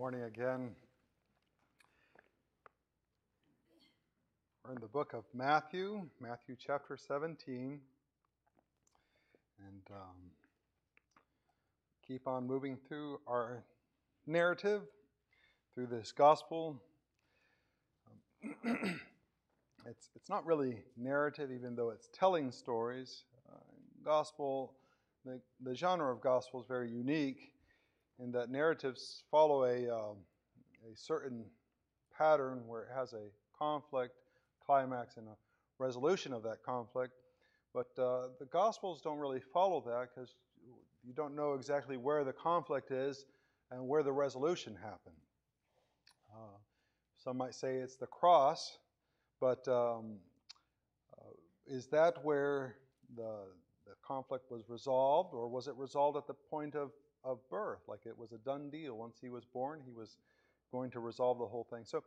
morning again. We're in the book of Matthew, Matthew chapter 17. And um, keep on moving through our narrative, through this gospel. Um, it's, it's not really narrative, even though it's telling stories. Uh, gospel, the, the genre of gospel is very unique in that narratives follow a, um, a certain pattern where it has a conflict, climax, and a resolution of that conflict. But uh, the Gospels don't really follow that because you don't know exactly where the conflict is and where the resolution happened. Uh, some might say it's the cross, but um, uh, is that where the, the conflict was resolved, or was it resolved at the point of of birth, like it was a done deal. Once he was born, he was going to resolve the whole thing. So,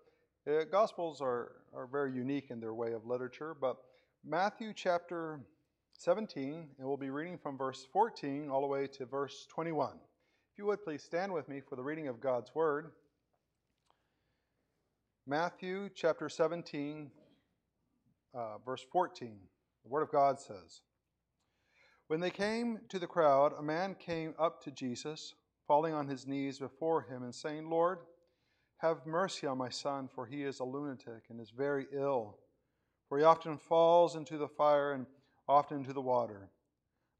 uh, Gospels are, are very unique in their way of literature, but Matthew chapter 17, and we'll be reading from verse 14 all the way to verse 21. If you would please stand with me for the reading of God's Word. Matthew chapter 17, uh, verse 14. The Word of God says, when they came to the crowd, a man came up to Jesus, falling on his knees before him and saying, Lord, have mercy on my son, for he is a lunatic and is very ill. For he often falls into the fire and often into the water.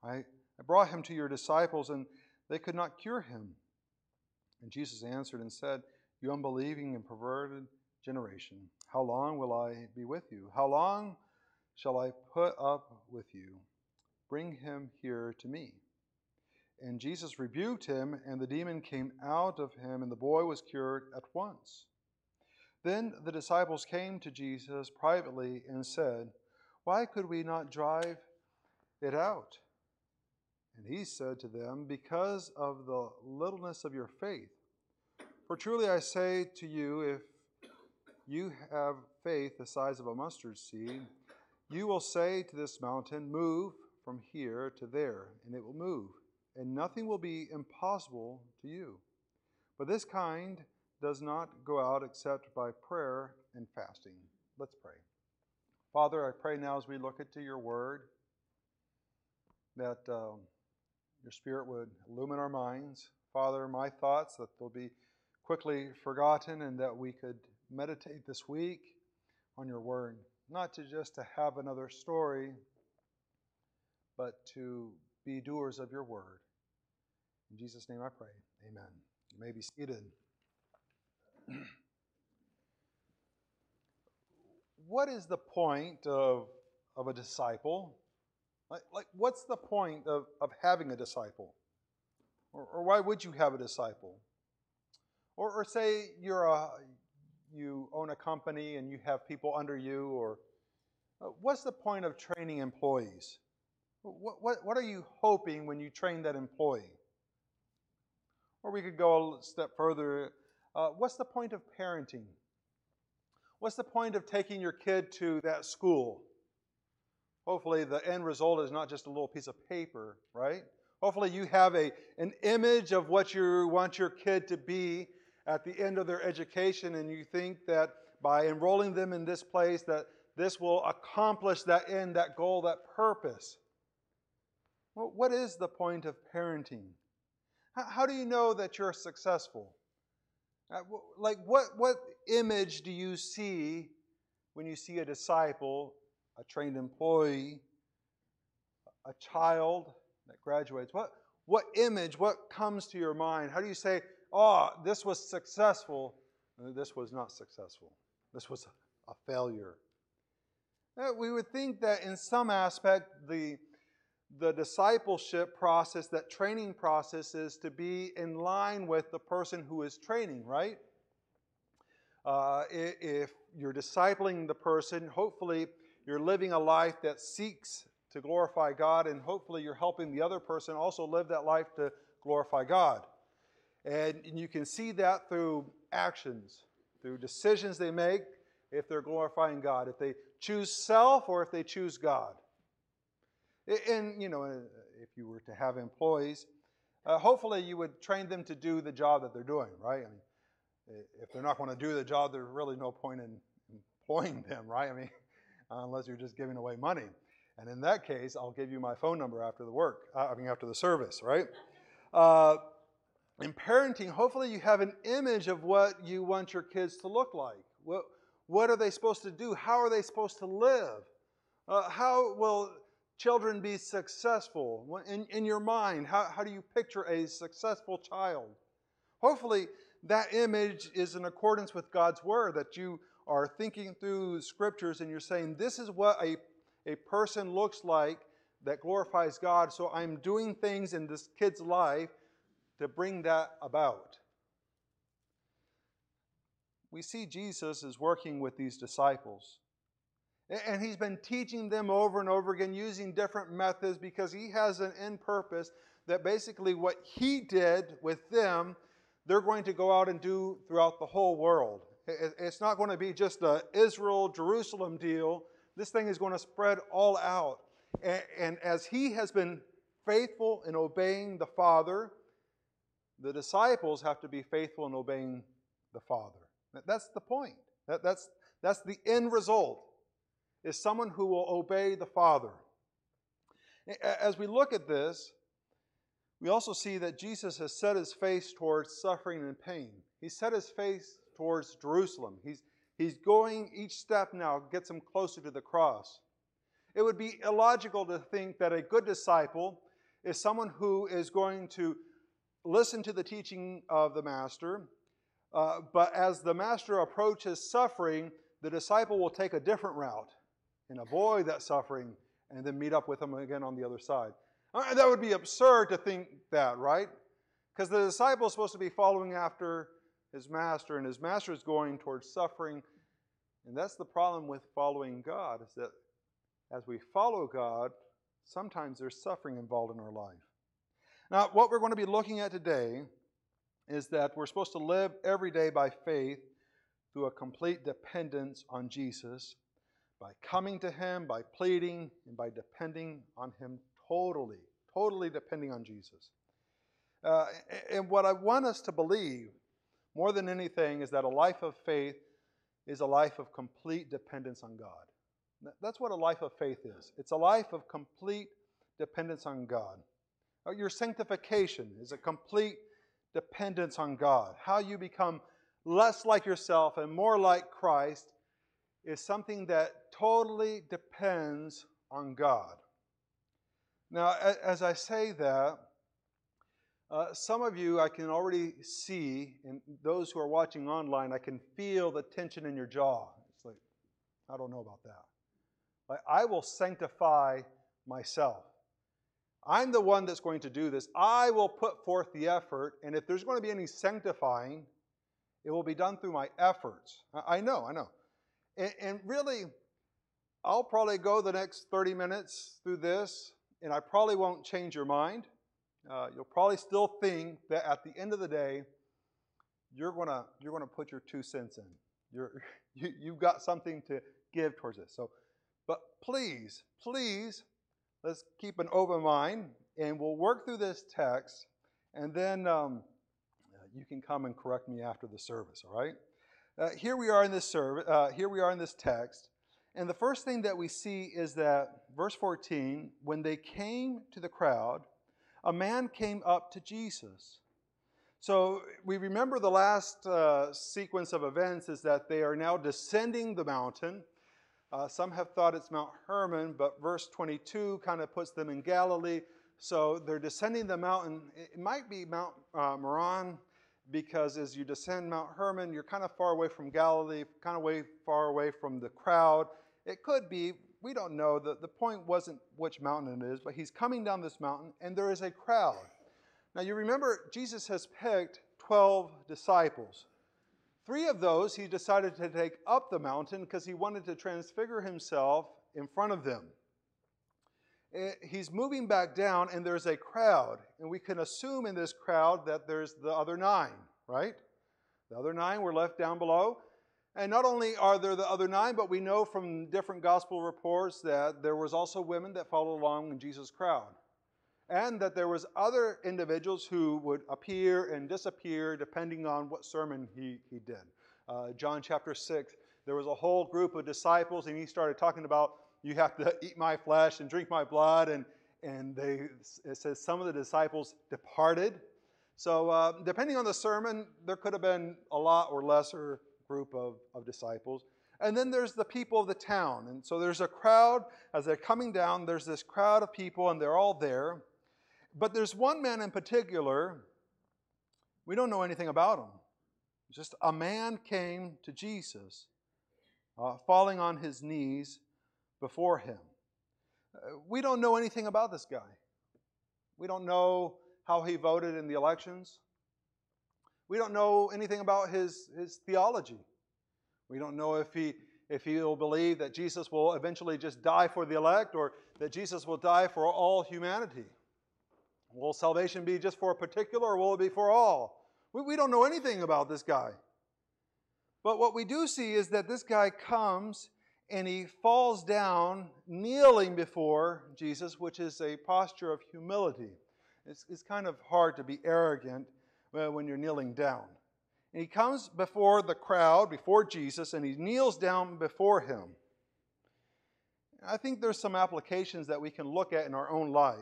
I, I brought him to your disciples, and they could not cure him. And Jesus answered and said, You unbelieving and perverted generation, how long will I be with you? How long shall I put up with you? Bring him here to me. And Jesus rebuked him, and the demon came out of him, and the boy was cured at once. Then the disciples came to Jesus privately and said, Why could we not drive it out? And he said to them, Because of the littleness of your faith. For truly I say to you, if you have faith the size of a mustard seed, you will say to this mountain, Move from here to there, and it will move, and nothing will be impossible to you. But this kind does not go out except by prayer and fasting. Let's pray. Father, I pray now as we look into your word that um, your spirit would illumine our minds. Father, my thoughts that they'll be quickly forgotten and that we could meditate this week on your word, not to just to have another story but to be doers of your word. In Jesus' name I pray. Amen. You may be seated. what is the point of, of a disciple? Like, like, what's the point of, of having a disciple? Or, or why would you have a disciple? Or, or say you're a, you own a company and you have people under you, or uh, what's the point of training employees? What, what, what are you hoping when you train that employee? Or we could go a step further. Uh, what's the point of parenting? What's the point of taking your kid to that school? Hopefully, the end result is not just a little piece of paper, right? Hopefully, you have a, an image of what you want your kid to be at the end of their education, and you think that by enrolling them in this place, that this will accomplish that end, that goal, that purpose. Well, what is the point of parenting? How, do you know that you're successful? Uh, like, what, what image do you see when you see a disciple, a trained employee, a child that graduates? What, what image, what comes to your mind? How do you say, oh, this was successful, this was not successful? This was a failure. Uh, we would think that in some aspect, the the discipleship process, that training process, is to be in line with the person who is training, right? Uh, if you're discipling the person, hopefully you're living a life that seeks to glorify God, and hopefully you're helping the other person also live that life to glorify God. And, and you can see that through actions, through decisions they make, if they're glorifying God, if they choose self or if they choose God. And, you know, uh, if you were to have employees, uh, hopefully you would train them to do the job that they're doing, right? I mean, if they're not going to do the job, there's really no point in employing them, right? I mean, unless you're just giving away money. And in that case, I'll give you my phone number after the work, uh, I mean, after the service, right? Uh, in parenting, hopefully you have an image of what you want your kids to look like. What, what are they supposed to do? How are they supposed to live? Uh, how will children be successful? In, in your mind, how, how do you picture a successful child? Hopefully, that image is in accordance with God's word, that you are thinking through scriptures and you're saying, This is what a, a person looks like that glorifies God, so I'm doing things in this kid's life to bring that about. We see Jesus is working with these disciples. And he's been teaching them over and over again using different methods because he has an end purpose that basically what he did with them, they're going to go out and do throughout the whole world. It's not going to be just a Israel, Jerusalem deal. This thing is going to spread all out. And as he has been faithful in obeying the Father, the disciples have to be faithful in obeying the Father. That's the point. That's, that's the end result is someone who will obey the Father. As we look at this, we also see that Jesus has set his face towards suffering and pain. He set his face towards Jerusalem. He's, he's going each step now, gets him closer to the cross. It would be illogical to think that a good disciple is someone who is going to listen to the teaching of the Master, uh, but as the Master approaches suffering, the disciple will take a different route and avoid that suffering and then meet up with him again on the other side. That would be absurd to think that, right? Because the disciple is supposed to be following after his master, and his master is going towards suffering. And that's the problem with following God, is that as we follow God, sometimes there's suffering involved in our life. Now, what we're going to be looking at today is that we're supposed to live every day by faith through a complete dependence on Jesus by coming to Him, by pleading, and by depending on Him totally, totally depending on Jesus. Uh, and what I want us to believe more than anything is that a life of faith is a life of complete dependence on God. That's what a life of faith is it's a life of complete dependence on God. Uh, your sanctification is a complete dependence on God. How you become less like yourself and more like Christ is something that totally depends on God. Now, as I say that, uh, some of you I can already see, and those who are watching online, I can feel the tension in your jaw. It's like, I don't know about that. Like, I will sanctify myself. I'm the one that's going to do this. I will put forth the effort, and if there's going to be any sanctifying, it will be done through my efforts. I know, I know. And, and really, I'll probably go the next 30 minutes through this, and I probably won't change your mind. Uh, you'll probably still think that at the end of the day, you're gonna you're gonna put your two cents in. You're you, you've got something to give towards this. So, but please, please, let's keep an open mind, and we'll work through this text, and then um, you can come and correct me after the service. All right? Uh, here we are in this service. Uh, here we are in this text, and the first thing that we see is that verse 14. When they came to the crowd, a man came up to Jesus. So we remember the last uh, sequence of events is that they are now descending the mountain. Uh, some have thought it's Mount Hermon, but verse 22 kind of puts them in Galilee. So they're descending the mountain. It might be Mount uh, Meron because as you descend Mount Hermon, you're kind of far away from Galilee, kind of way far away from the crowd. It could be, we don't know. The, the point wasn't which mountain it is, but he's coming down this mountain and there is a crowd. Now you remember, Jesus has picked 12 disciples. Three of those he decided to take up the mountain because he wanted to transfigure himself in front of them. Eh, he's moving back down, and there's a crowd. And we can assume in this crowd that there's the other nine, right? The other nine were left down below. And not only are there the other nine, but we know from different gospel reports that there was also women that followed along in Jesus' crowd. and that there was other individuals who would appear and disappear depending on what sermon he, he did. Uh, John chapter 6, there was a whole group of disciples, and he started talking about, you have to eat my flesh and drink my blood, and, and they, it says some of the disciples departed. So uh, depending on the sermon, there could have been a lot or lesser group of, of disciples. And then there's the people of the town. And so there's a crowd, as they're coming down, there's this crowd of people, and they're all there. But there's one man in particular, we don't know anything about him. Just a man came to Jesus, uh, falling on his knees before him. Uh, we don't know anything about this guy. We don't know how he voted in the elections. We don't know anything about his, his theology. We don't know if he if he'll believe that Jesus will eventually just die for the elect or that Jesus will die for all humanity. Will salvation be just for a particular or will it be for all? We, we don't know anything about this guy. But what we do see is that this guy comes and he falls down kneeling before Jesus, which is a posture of humility. It's, it's kind of hard to be arrogant when you're kneeling down. And he comes before the crowd, before Jesus, and he kneels down before him. I think there's some applications that we can look at in our own life.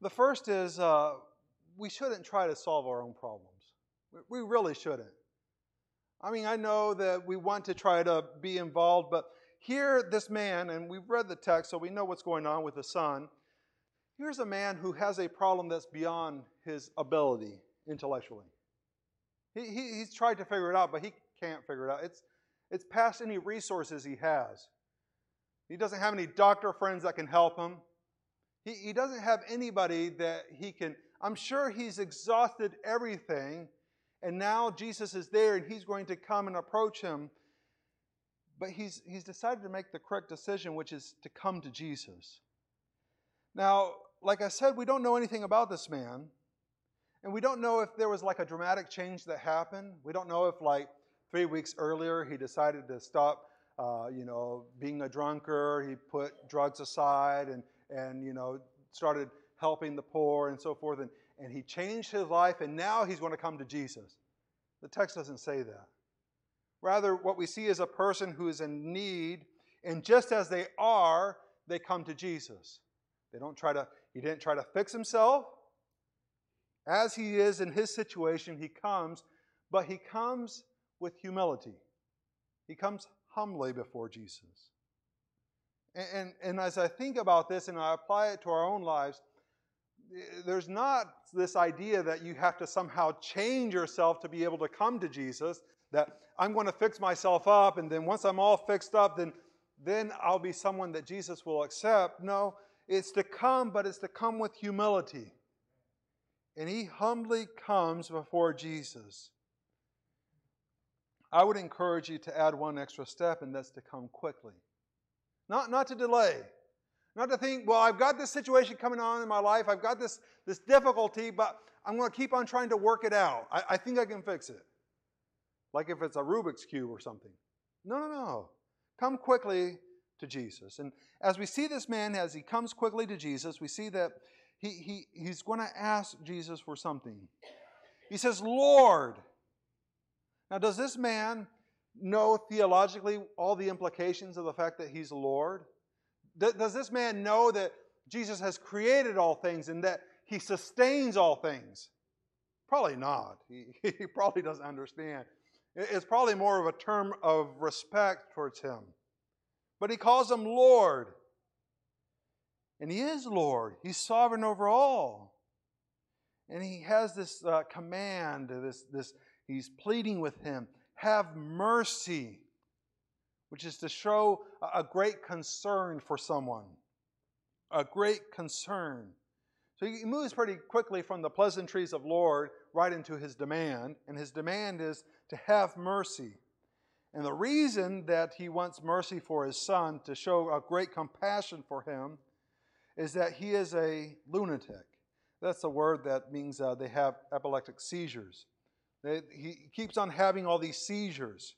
The first is uh, we shouldn't try to solve our own problems. We really shouldn't. I mean, I know that we want to try to be involved, but here, this man, and we've read the text, so we know what's going on with the son. Here's a man who has a problem that's beyond his ability intellectually. He, he, he's tried to figure it out, but he can't figure it out. It's, it's past any resources he has. He doesn't have any doctor friends that can help him. He, he doesn't have anybody that he can. I'm sure he's exhausted everything, and now Jesus is there and he's going to come and approach him. But he's, he's decided to make the correct decision, which is to come to Jesus. Now, like I said, we don't know anything about this man. And we don't know if there was like a dramatic change that happened. We don't know if, like, three weeks earlier he decided to stop, uh, you know, being a drunkard. He put drugs aside and, and you know, started helping the poor and so forth. And, and he changed his life, and now he's going to come to Jesus. The text doesn't say that. Rather, what we see is a person who is in need, and just as they are, they come to Jesus. They don't try to, he didn't try to fix himself. As he is in his situation, he comes, but he comes with humility. He comes humbly before Jesus. And, and, and, as I think about this and I apply it to our own lives, there's not this idea that you have to somehow change yourself to be able to come to Jesus, that I'm going to fix myself up, and then once I'm all fixed up, then, then I'll be someone that Jesus will accept. No, it's to come, but it's to come with humility and he humbly comes before Jesus. I would encourage you to add one extra step, and that's to come quickly. Not, not to delay. Not to think, well, I've got this situation coming on in my life, I've got this, this difficulty, but I'm going to keep on trying to work it out. I, I think I can fix it. Like if it's a Rubik's Cube or something. No, no, no. Come quickly to Jesus. And as we see this man, as he comes quickly to Jesus, we see that he, he, he's going to ask Jesus for something. He says, Lord. Now, does this man know theologically all the implications of the fact that he's Lord? Does this man know that Jesus has created all things and that he sustains all things? Probably not. He, he probably doesn't understand. It's probably more of a term of respect towards him. But he calls him Lord. And He is Lord, He's sovereign over all. And He has this uh, command, this, this, He's pleading with Him have mercy, which is to show a great concern for someone. A great concern. So he moves pretty quickly from the pleasantries of Lord right into his demand, and his demand is to have mercy. And the reason that he wants mercy for his son, to show a great compassion for him, is that he is a lunatic. That's a word that means uh, they have epileptic seizures. They, he keeps on having all these seizures.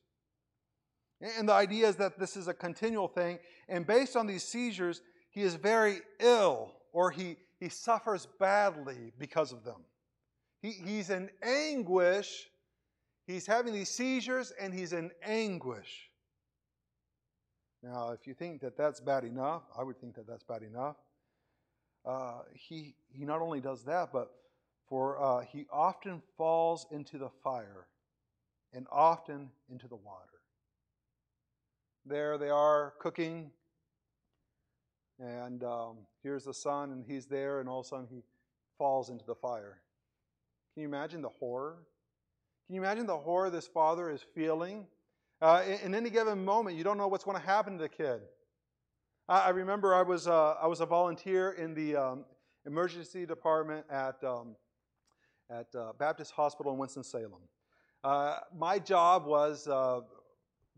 And the idea is that this is a continual thing. And based on these seizures, he is very ill, or he, he suffers badly because of them. He, he's in anguish. He's having these seizures and he's in anguish. Now, if you think that that's bad enough, I would think that that's bad enough. Uh, he, he not only does that, but for uh, he often falls into the fire and often into the water. There they are cooking, and um, here's the son, and he's there, and all of a sudden he falls into the fire. Can you imagine the horror? Can you imagine the horror this father is feeling? Uh, in, in, any given moment, you don't know what's going to happen to the kid. I, I remember I was, uh, I was a volunteer in the um, emergency department at, um, at uh, Baptist Hospital in Winston-Salem. Uh, my job was, uh,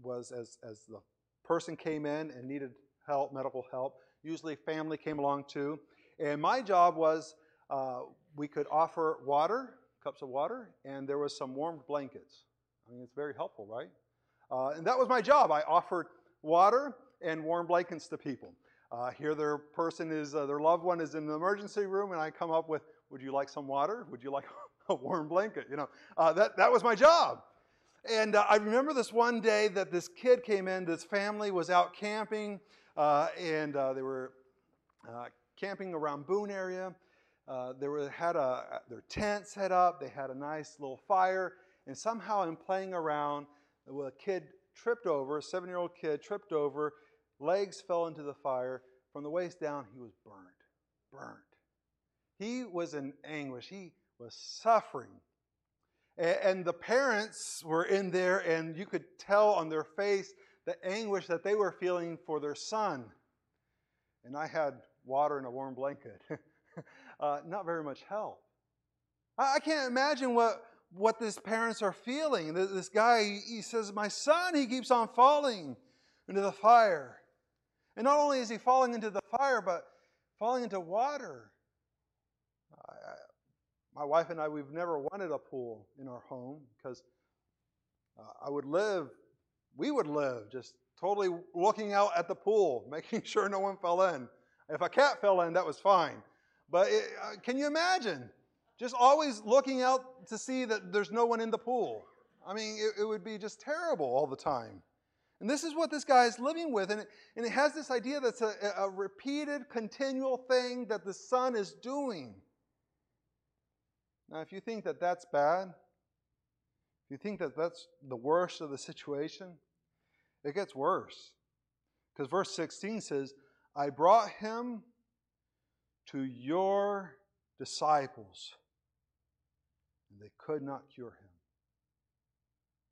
was as, as the person came in and needed help, medical help, usually family came along too. And my job was uh, we could offer water, cups of water, and there was some warm blankets. I mean, it's very helpful, right? Uh, and that was my job. I offered water and warm blankets to people. Uh, here their person is, uh, their loved one is in the emergency room, and I come up with, would you like some water? Would you like a warm blanket? You know, uh, that, that was my job. And uh, I remember this one day that this kid came in, this family was out camping, uh, and they were camping around Boone area. they were, had a, their tent set up, they had a nice little fire, and somehow in playing around, a kid tripped over, a seven year old kid tripped over, legs fell into the fire. From the waist down, he was burned. Burned. He was in anguish. He was suffering. And the parents were in there, and you could tell on their face the anguish that they were feeling for their son. And I had water and a warm blanket. uh, not very much help. I can't imagine what, what these parents are feeling. This guy, he says, My son, he keeps on falling into the fire. And not only is he falling into the fire, but falling into water. I, my wife and I, we've never wanted a pool in our home because uh, I would live, we would live just totally looking out at the pool, making sure no one fell in. If a cat fell in, that was fine. But it, uh, can you imagine? Just always looking out to see that there's no one in the pool. I mean, it, it would be just terrible all the time. And this is what this guy is living with. And it, and it has this idea that's a, a repeated, continual thing that the son is doing. Now, if you think that that's bad, if you think that that's the worst of the situation, it gets worse. Because verse 16 says, I brought him to your disciples and they could not cure him.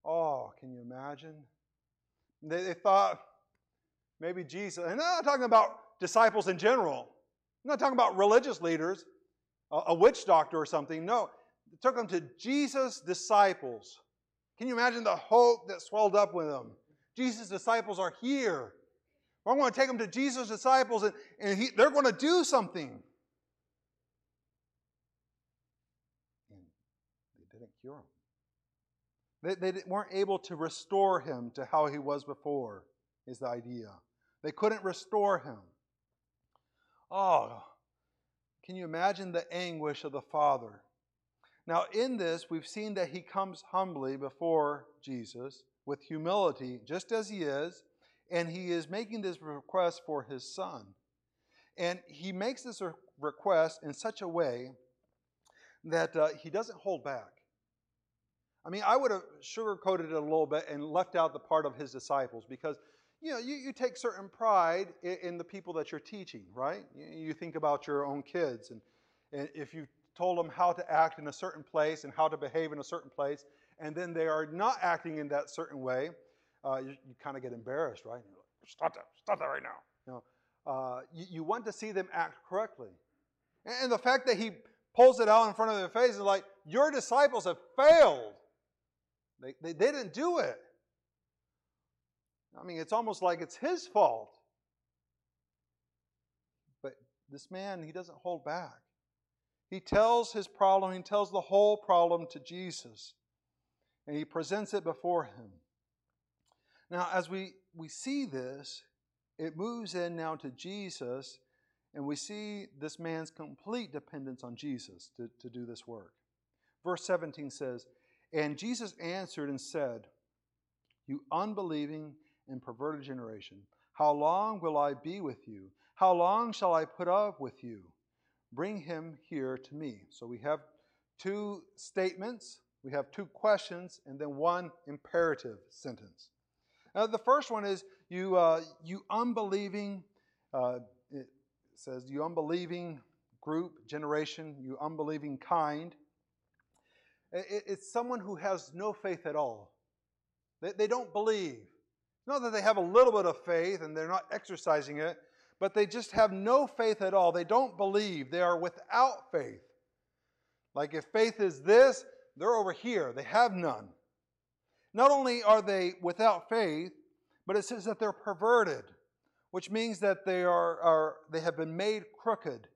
Oh, can you imagine? They, they thought maybe Jesus, and I'm not talking about disciples in general. I'm not talking about religious leaders, a, a witch doctor or something. No, it took them to Jesus' disciples. Can you imagine the hope that swelled up with them? Jesus' disciples are here. I'm going to take them to Jesus' disciples, and, and he, they're going to do something. And they didn't cure him. They, they weren't able to restore him to how he was before, is the idea. They couldn't restore him. Oh, can you imagine the anguish of the Father? Now, in this, we've seen that he comes humbly before Jesus with humility, just as he is, and he is making this request for his son. And he makes this request in such a way that uh, he doesn't hold back. I mean, I would have sugarcoated it a little bit and left out the part of his disciples because, you know, you, you take certain pride in, in, the people that you're teaching, right? You, you think about your own kids, and, and if you told them how to act in a certain place and how to behave in a certain place, and then they are not acting in that certain way, uh, you, you kind of get embarrassed, right? You're Like, stop that, stop that right now. You, know, uh, you, you want to see them act correctly. And, and the fact that he pulls it out in front of their face is like, your disciples have failed. They, they, they didn't do it. I mean, it's almost like it's his fault. But this man, he doesn't hold back. He tells his problem, he tells the whole problem to Jesus, and he presents it before him. Now, as we, we see this, it moves in now to Jesus, And we see this man's complete dependence on Jesus to, to do this work. Verse 17 says, And Jesus answered and said, You unbelieving and perverted generation, how long will I be with you? How long shall I put up with you? Bring him here to me. So we have two statements, we have two questions, and then one imperative sentence. Now, the first one is, You, uh, you unbelieving, uh, it says, You unbelieving group, generation, you unbelieving kind. It's someone who has no faith at all. They, don't believe. Not that they have a little bit of faith and they're not exercising it, but they just have no faith at all. They don't believe. They are without faith. Like if faith is this, they're over here. They have none. Not only are they without faith, but it says that they're perverted, which means that they are, are they have been made crooked.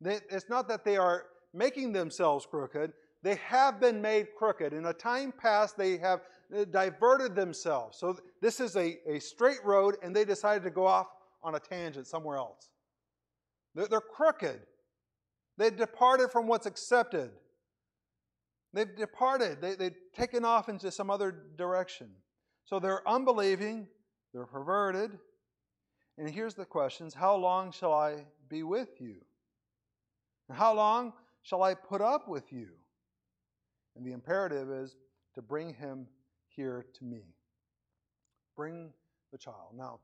They, it's not that they are making themselves crooked, they have been made crooked. In a time past, they have uh, diverted themselves. So this is a, a straight road, and they decided to go off on a tangent somewhere else. They're, they're crooked. They've departed from what's accepted. They've departed. They, they've taken off into some other direction. So they're unbelieving, they're perverted. And here's the questions How long shall I be with you? How long shall I put up with you? And the imperative is to bring him here to me. Bring the child. Now,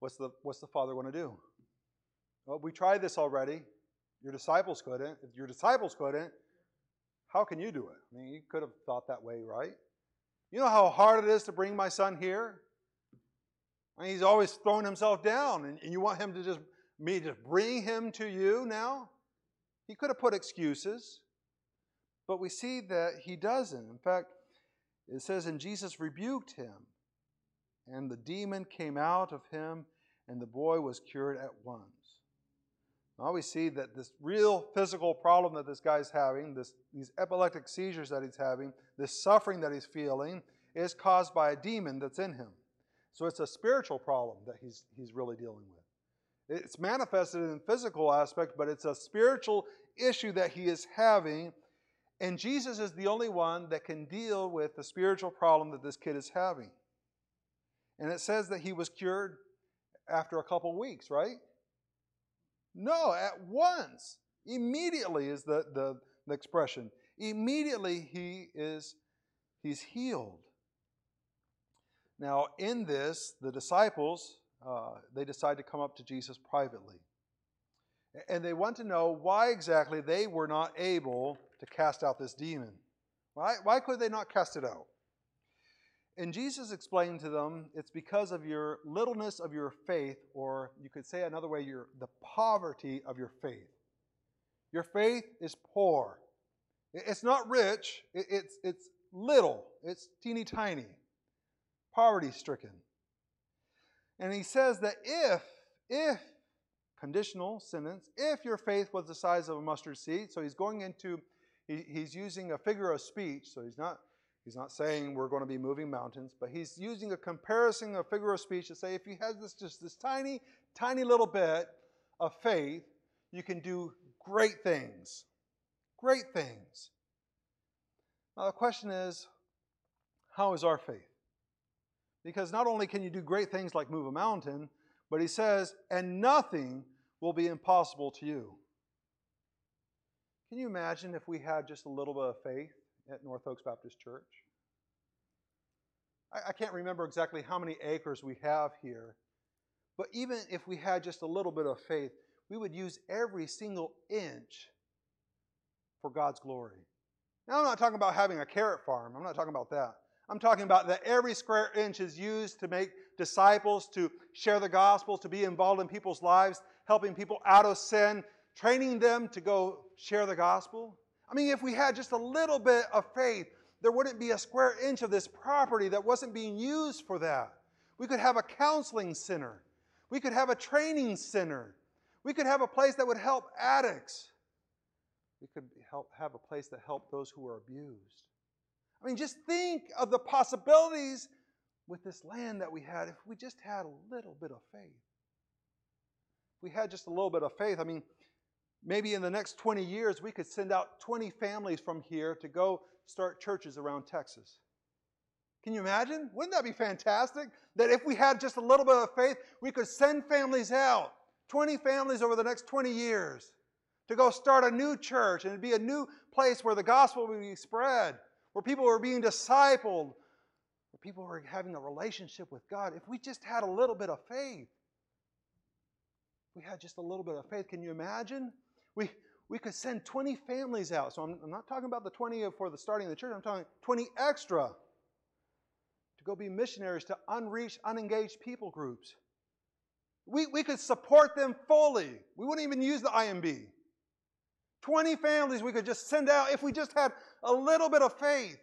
what's the, what's the father going to do? Well, we tried this already. Your disciples couldn't. If your disciples couldn't, how can you do it? I mean, you could have thought that way, right? You know how hard it is to bring my son here? I mean, he's always throwing himself down, and, and you want him to just me to bring him to you now? He could have put excuses. But we see that he doesn't. In fact, it says, And Jesus rebuked him, and the demon came out of him, and the boy was cured at once. Now we see that this real physical problem that this guy's having, this, these epileptic seizures that he's having, this suffering that he's feeling, is caused by a demon that's in him. So it's a spiritual problem that he's, he's really dealing with. It's manifested in physical aspect, but it's a spiritual issue that he is having and Jesus is the only one that can deal with the spiritual problem that this kid is having. And it says that he was cured after a couple weeks, right? No, at once. Immediately is the, the, the expression. Immediately he is he's healed. Now, in this, the disciples, uh, they decide to come up to Jesus privately. And they want to know why exactly they were not able to cast out this demon. Why, why could they not cast it out? And Jesus explained to them, it's because of your littleness of your faith, or you could say another way, your, the poverty of your faith. Your faith is poor. It's not rich, it's, it's little, it's teeny tiny, poverty stricken. And he says that if, if, conditional sentence, if your faith was the size of a mustard seed, so he's going into he, he's using a figure of speech, so he's not, he's not saying we're going to be moving mountains, but he's using a comparison, a figure of speech to say if you have this just this tiny, tiny little bit of faith, you can do great things. Great things. Now the question is, how is our faith? Because not only can you do great things like move a mountain, but he says, and nothing will be impossible to you. Can you imagine if we had just a little bit of faith at North Oaks Baptist Church? I, I can't remember exactly how many acres we have here, but even if we had just a little bit of faith, we would use every single inch for God's glory. Now, I'm not talking about having a carrot farm. I'm not talking about that. I'm talking about that every square inch is used to make disciples, to share the gospel, to be involved in people's lives, helping people out of sin, training them to go share the gospel? I mean, if we had just a little bit of faith, there wouldn't be a square inch of this property that wasn't being used for that. We could have a counseling center. We could have a training center. We could have a place that would help addicts. We could help have a place that helped those who are abused. I mean, just think of the possibilities with this land that we had if we just had a little bit of faith If we had just a little bit of faith, I mean, maybe in the next 20 years, we could send out 20 families from here to go start churches around Texas. Can you imagine? Wouldn't that be fantastic? That if we had just a little bit of faith, we could send families out, 20 families over the next 20 years, to go start a new church and it'd be a new place where the gospel would be spread, where people were being discipled, where people were having a relationship with God. If we just had a little bit of faith, we had just a little bit of faith. Can you imagine? We, we could send 20 families out. So I'm, I'm not talking about the 20 for the starting of the church, I'm talking 20 extra to go be missionaries to unreached, unengaged people groups. We, we could support them fully. We wouldn't even use the IMB. 20 families we could just send out if we just had a little bit of faith.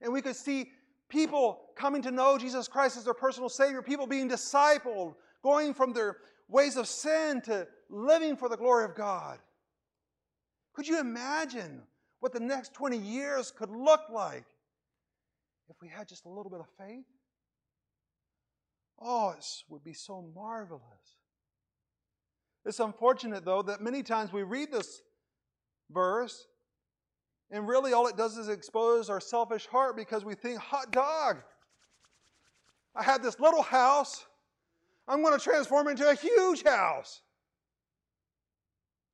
And we could see people coming to know Jesus Christ as their personal Savior, people being discipled, going from their ways of sin to living for the glory of God. Could you imagine what the next 20 years could look like? if we had just a little bit of faith? Oh, it would be so marvelous. It's unfortunate, though, that many times we read this verse, and really all it does is expose our selfish heart because we think, hot dog, I have this little house, I'm going to transform it into a huge house.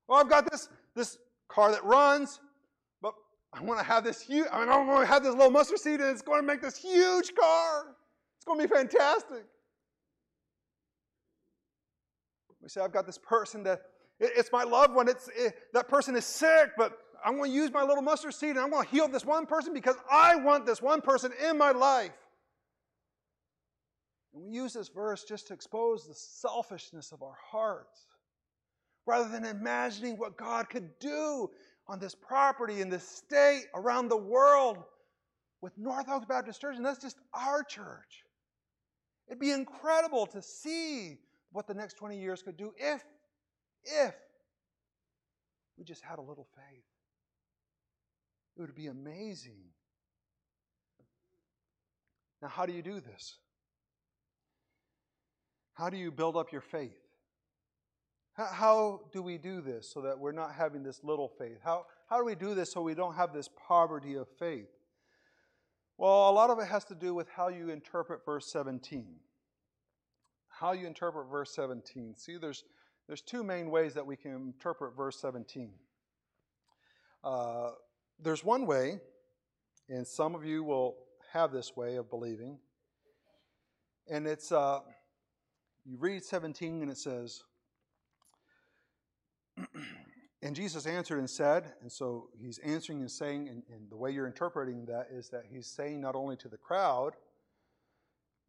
Well, I've got this, this car that runs, but I want to have this huge, I mean, I'm going to have this little mustard seed and it's going to make this huge car. It's going to be fantastic. We say, I've got this person that it's my loved one. It's it, that person is sick, but I'm going to use my little mustard seed and I'm going to heal this one person because I want this one person in my life. And we use this verse just to expose the selfishness of our hearts rather than imagining what God could do on this property in this state around the world with North Oaks Baptist Church, and that's just our church. It'd be incredible to see what the next 20 years could do if, if we just had a little faith. It would be amazing. Now, how do you do this? How do you build up your faith? How do we do this so that we're not having this little faith? How, how do we do this so we don't have this poverty of faith? Well, a lot of it has to do with how you interpret verse 17. How you interpret verse 17. See, there's, there's two main ways that we can interpret verse 17. Uh, there's one way, and some of you will have this way of believing, and it's uh, you read 17 and it says, and Jesus answered and said, and so he's answering and saying, and, and, the way you're interpreting that is that he's saying not only to the crowd,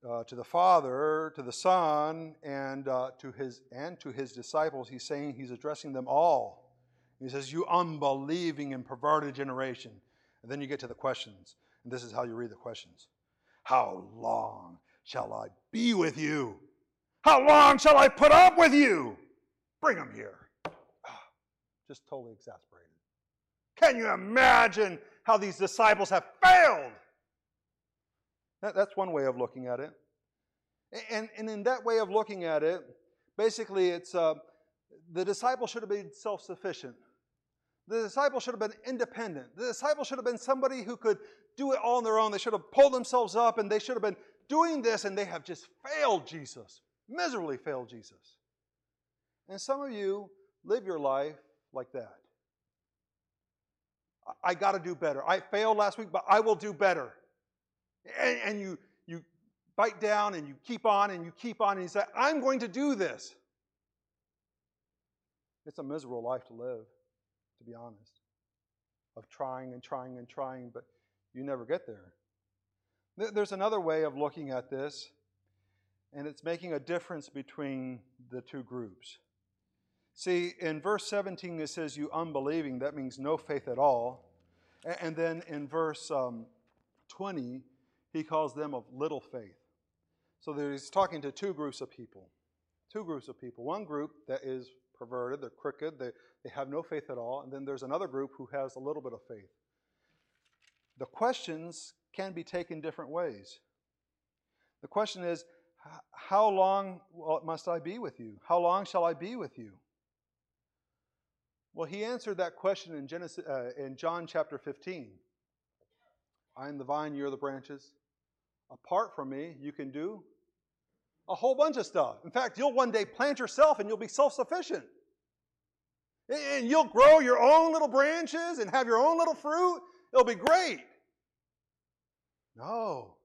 uh, to the Father, to the Son, and uh, to his and to his disciples, he's saying he's addressing them all. He says, "You unbelieving and perverted generation." And then you get to the questions, and this is how you read the questions: How long shall I be with you? How long shall I put up with you? Bring them here just totally exasperated. Can you imagine how these disciples have failed? That, that's one way of looking at it. And, and in that way of looking at it, basically, it's uh, the disciple should have been self sufficient. The disciple should have been independent. The disciple should have been somebody who could do it all on their own. They should have pulled themselves up and they should have been doing this, and they have just failed Jesus, miserably failed Jesus. And some of you live your life like that. I got to do better. I failed last week, but I will do better. And, and, you, you bite down and you keep on and you keep on and you say, I'm going to do this. It's a miserable life to live, to be honest, of trying and trying and trying, but you never get there. There's another way of looking at this, and it's making a difference between the two groups. See, in verse 17, it says, You unbelieving. That means no faith at all. And then in verse um, 20, he calls them of little faith. So he's talking to two groups of people. Two groups of people. One group that is perverted, they're crooked, they, they have no faith at all. And then there's another group who has a little bit of faith. The questions can be taken different ways. The question is, How long must I be with you? How long shall I be with you? Well, he answered that question in, Genesis, uh, in John chapter 15. I am the vine, you're the branches. Apart from me, you can do a whole bunch of stuff. In fact, you'll one day plant yourself and you'll be self sufficient. And you'll grow your own little branches and have your own little fruit. It'll be great. No.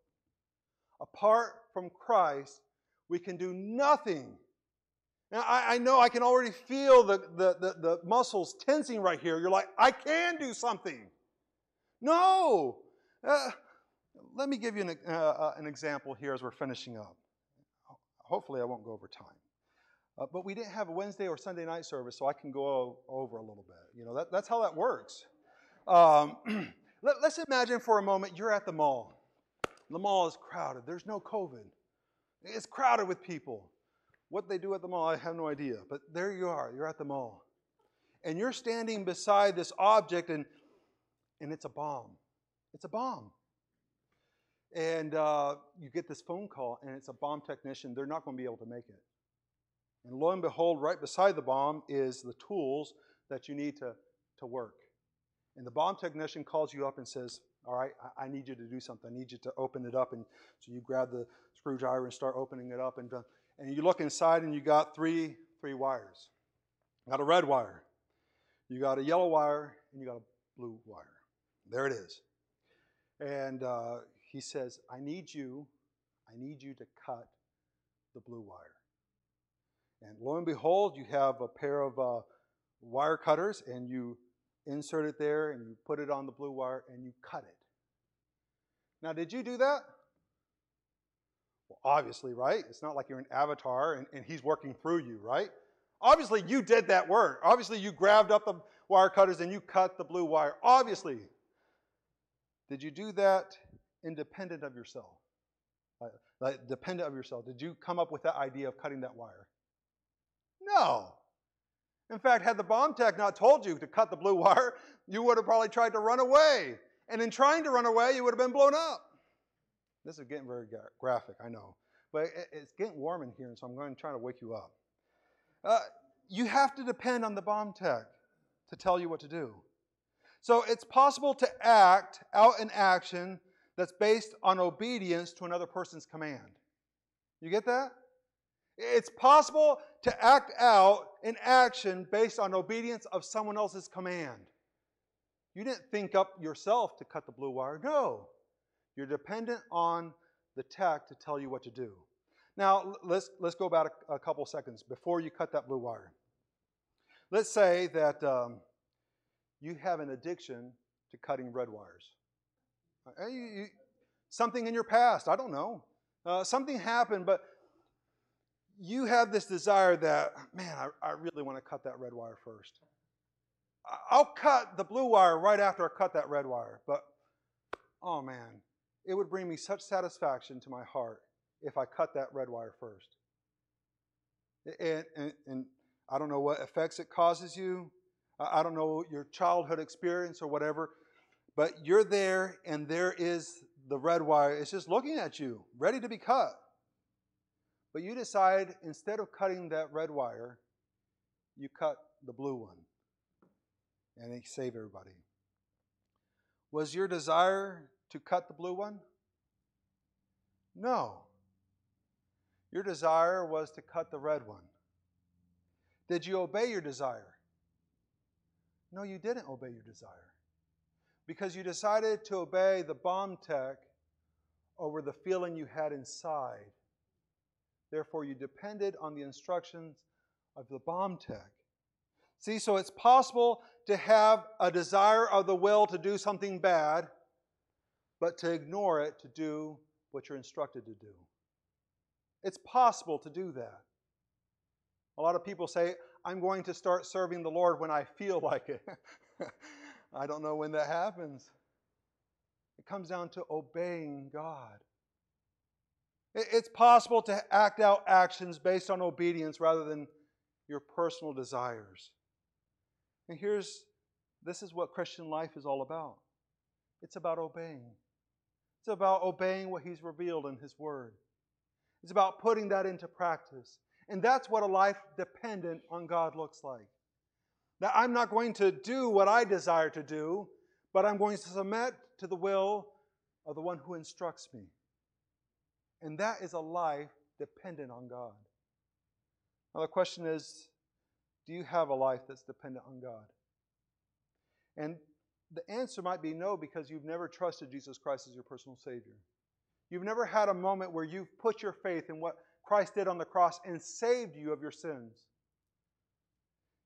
Apart from Christ, we can do nothing. Now, I, I know I can already feel the, the, the, the muscles tensing right here. You're like, I can do something. No. Uh, let me give you an, uh, uh, an example here as we're finishing up. Hopefully, I won't go over time. Uh, but we didn't have a Wednesday or Sunday night service, so I can go over a little bit. You know, that, that's how that works. Um, let, let's imagine for a moment you're at the mall. The mall is crowded. There's no COVID. It's crowded with people. What they do at the mall, I have no idea. But there you are. You're at the mall. And you're standing beside this object, and, and it's a bomb. It's a bomb. And uh, you get this phone call, and it's a bomb technician. They're not going to be able to make it. And lo and behold, right beside the bomb is the tools that you need to, to work. And the bomb technician calls you up and says, All right, I, I need you to do something. I need you to open it up. And so you grab the screwdriver and start opening it up. And, and you look inside, and you got three, three wires. You got a red wire, you got a yellow wire, and you got a blue wire. There it is. And uh, he says, I need you, I need you to cut the blue wire. And lo and behold, you have a pair of uh, wire cutters, and you insert it there, and you put it on the blue wire, and you cut it. Now, did you do that? Well, obviously, right? It's not like you're an avatar and, and he's working through you, right? Obviously, you did that work. Obviously, you grabbed up the wire cutters and you cut the blue wire. Obviously. Did you do that independent of yourself? Like, dependent of yourself? Did you come up with that idea of cutting that wire? No. In fact, had the bomb tech not told you to cut the blue wire, you would have probably tried to run away. And in trying to run away, you would have been blown up. This is getting very graphic, I know. But it's getting warm in here, and so I'm going to try to wake you up. Uh, you have to depend on the bomb tech to tell you what to do. So it's possible to act out in action that's based on obedience to another person's command. You get that? It's possible to act out an action based on obedience of someone else's command. You didn't think up yourself to cut the blue wire. No. You're dependent on the tech to tell you what to do. Now, let's, let's go back a, a couple seconds before you cut that blue wire. Let's say that um, you have an addiction to cutting red wires. Uh, something in your past, I don't know. Uh, something happened, but you have this desire that, man, I, I really want to cut that red wire first. I'll cut the blue wire right after I cut that red wire, but oh man, it would bring me such satisfaction to my heart if I cut that red wire first. And, and, and I don't know what effects it causes you. I don't know your childhood experience or whatever, but you're there and there is the red wire. It's just looking at you, ready to be cut. But you decide instead of cutting that red wire, you cut the blue one and they save everybody. Was your desire to cut the blue one? No. Your desire was to cut the red one. Did you obey your desire? No, you didn't obey your desire. Because you decided to obey the bomb tech over the feeling you had inside. Therefore, you depended on the instructions of the bomb tech. See, so it's possible to have a desire of the will to do something bad but to ignore it to do what you're instructed to do. It's possible to do that. A lot of people say, I'm going to start serving the Lord when I feel like it. I don't know when that happens. It comes down to obeying God. It's possible to act out actions based on obedience rather than your personal desires. And here's this is what Christian life is all about it's about obeying. It's about obeying what He's revealed in His Word. It's about putting that into practice. And that's what a life dependent on God looks like. That I'm not going to do what I desire to do, but I'm going to submit to the will of the one who instructs me. And that is a life dependent on God. Now, the question is do you have a life that's dependent on God? And the answer might be no because you've never trusted Jesus Christ as your personal Savior. You've never had a moment where you've put your faith in what Christ did on the cross and saved you of your sins.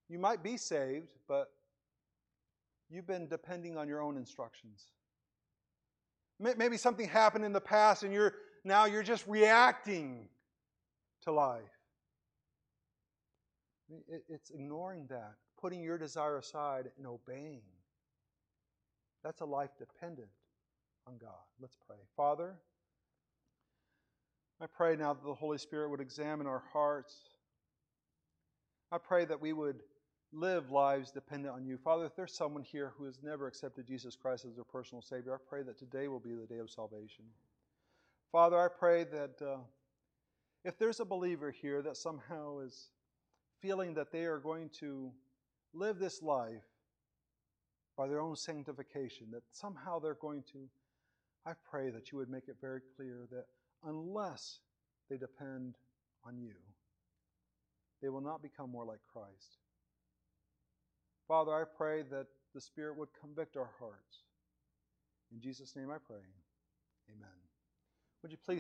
You might be saved, but you've been depending on your own instructions. Maybe something happened in the past and you're now you're just reacting to life. It's ignoring that, putting your desire aside and obeying. That's a life dependent on God. Let's pray. Father, I pray now that the Holy Spirit would examine our hearts. I pray that we would live lives dependent on you. Father, if there's someone here who has never accepted Jesus Christ as their personal Savior, I pray that today will be the day of salvation. Father, I pray that uh, if there's a believer here that somehow is feeling that they are going to live this life by their own sanctification, that somehow they're going to, I pray that you would make it very clear that unless they depend on you, they will not become more like Christ. Father, I pray that the Spirit would convict our hearts. In Jesus' name I pray. Amen. Would you please?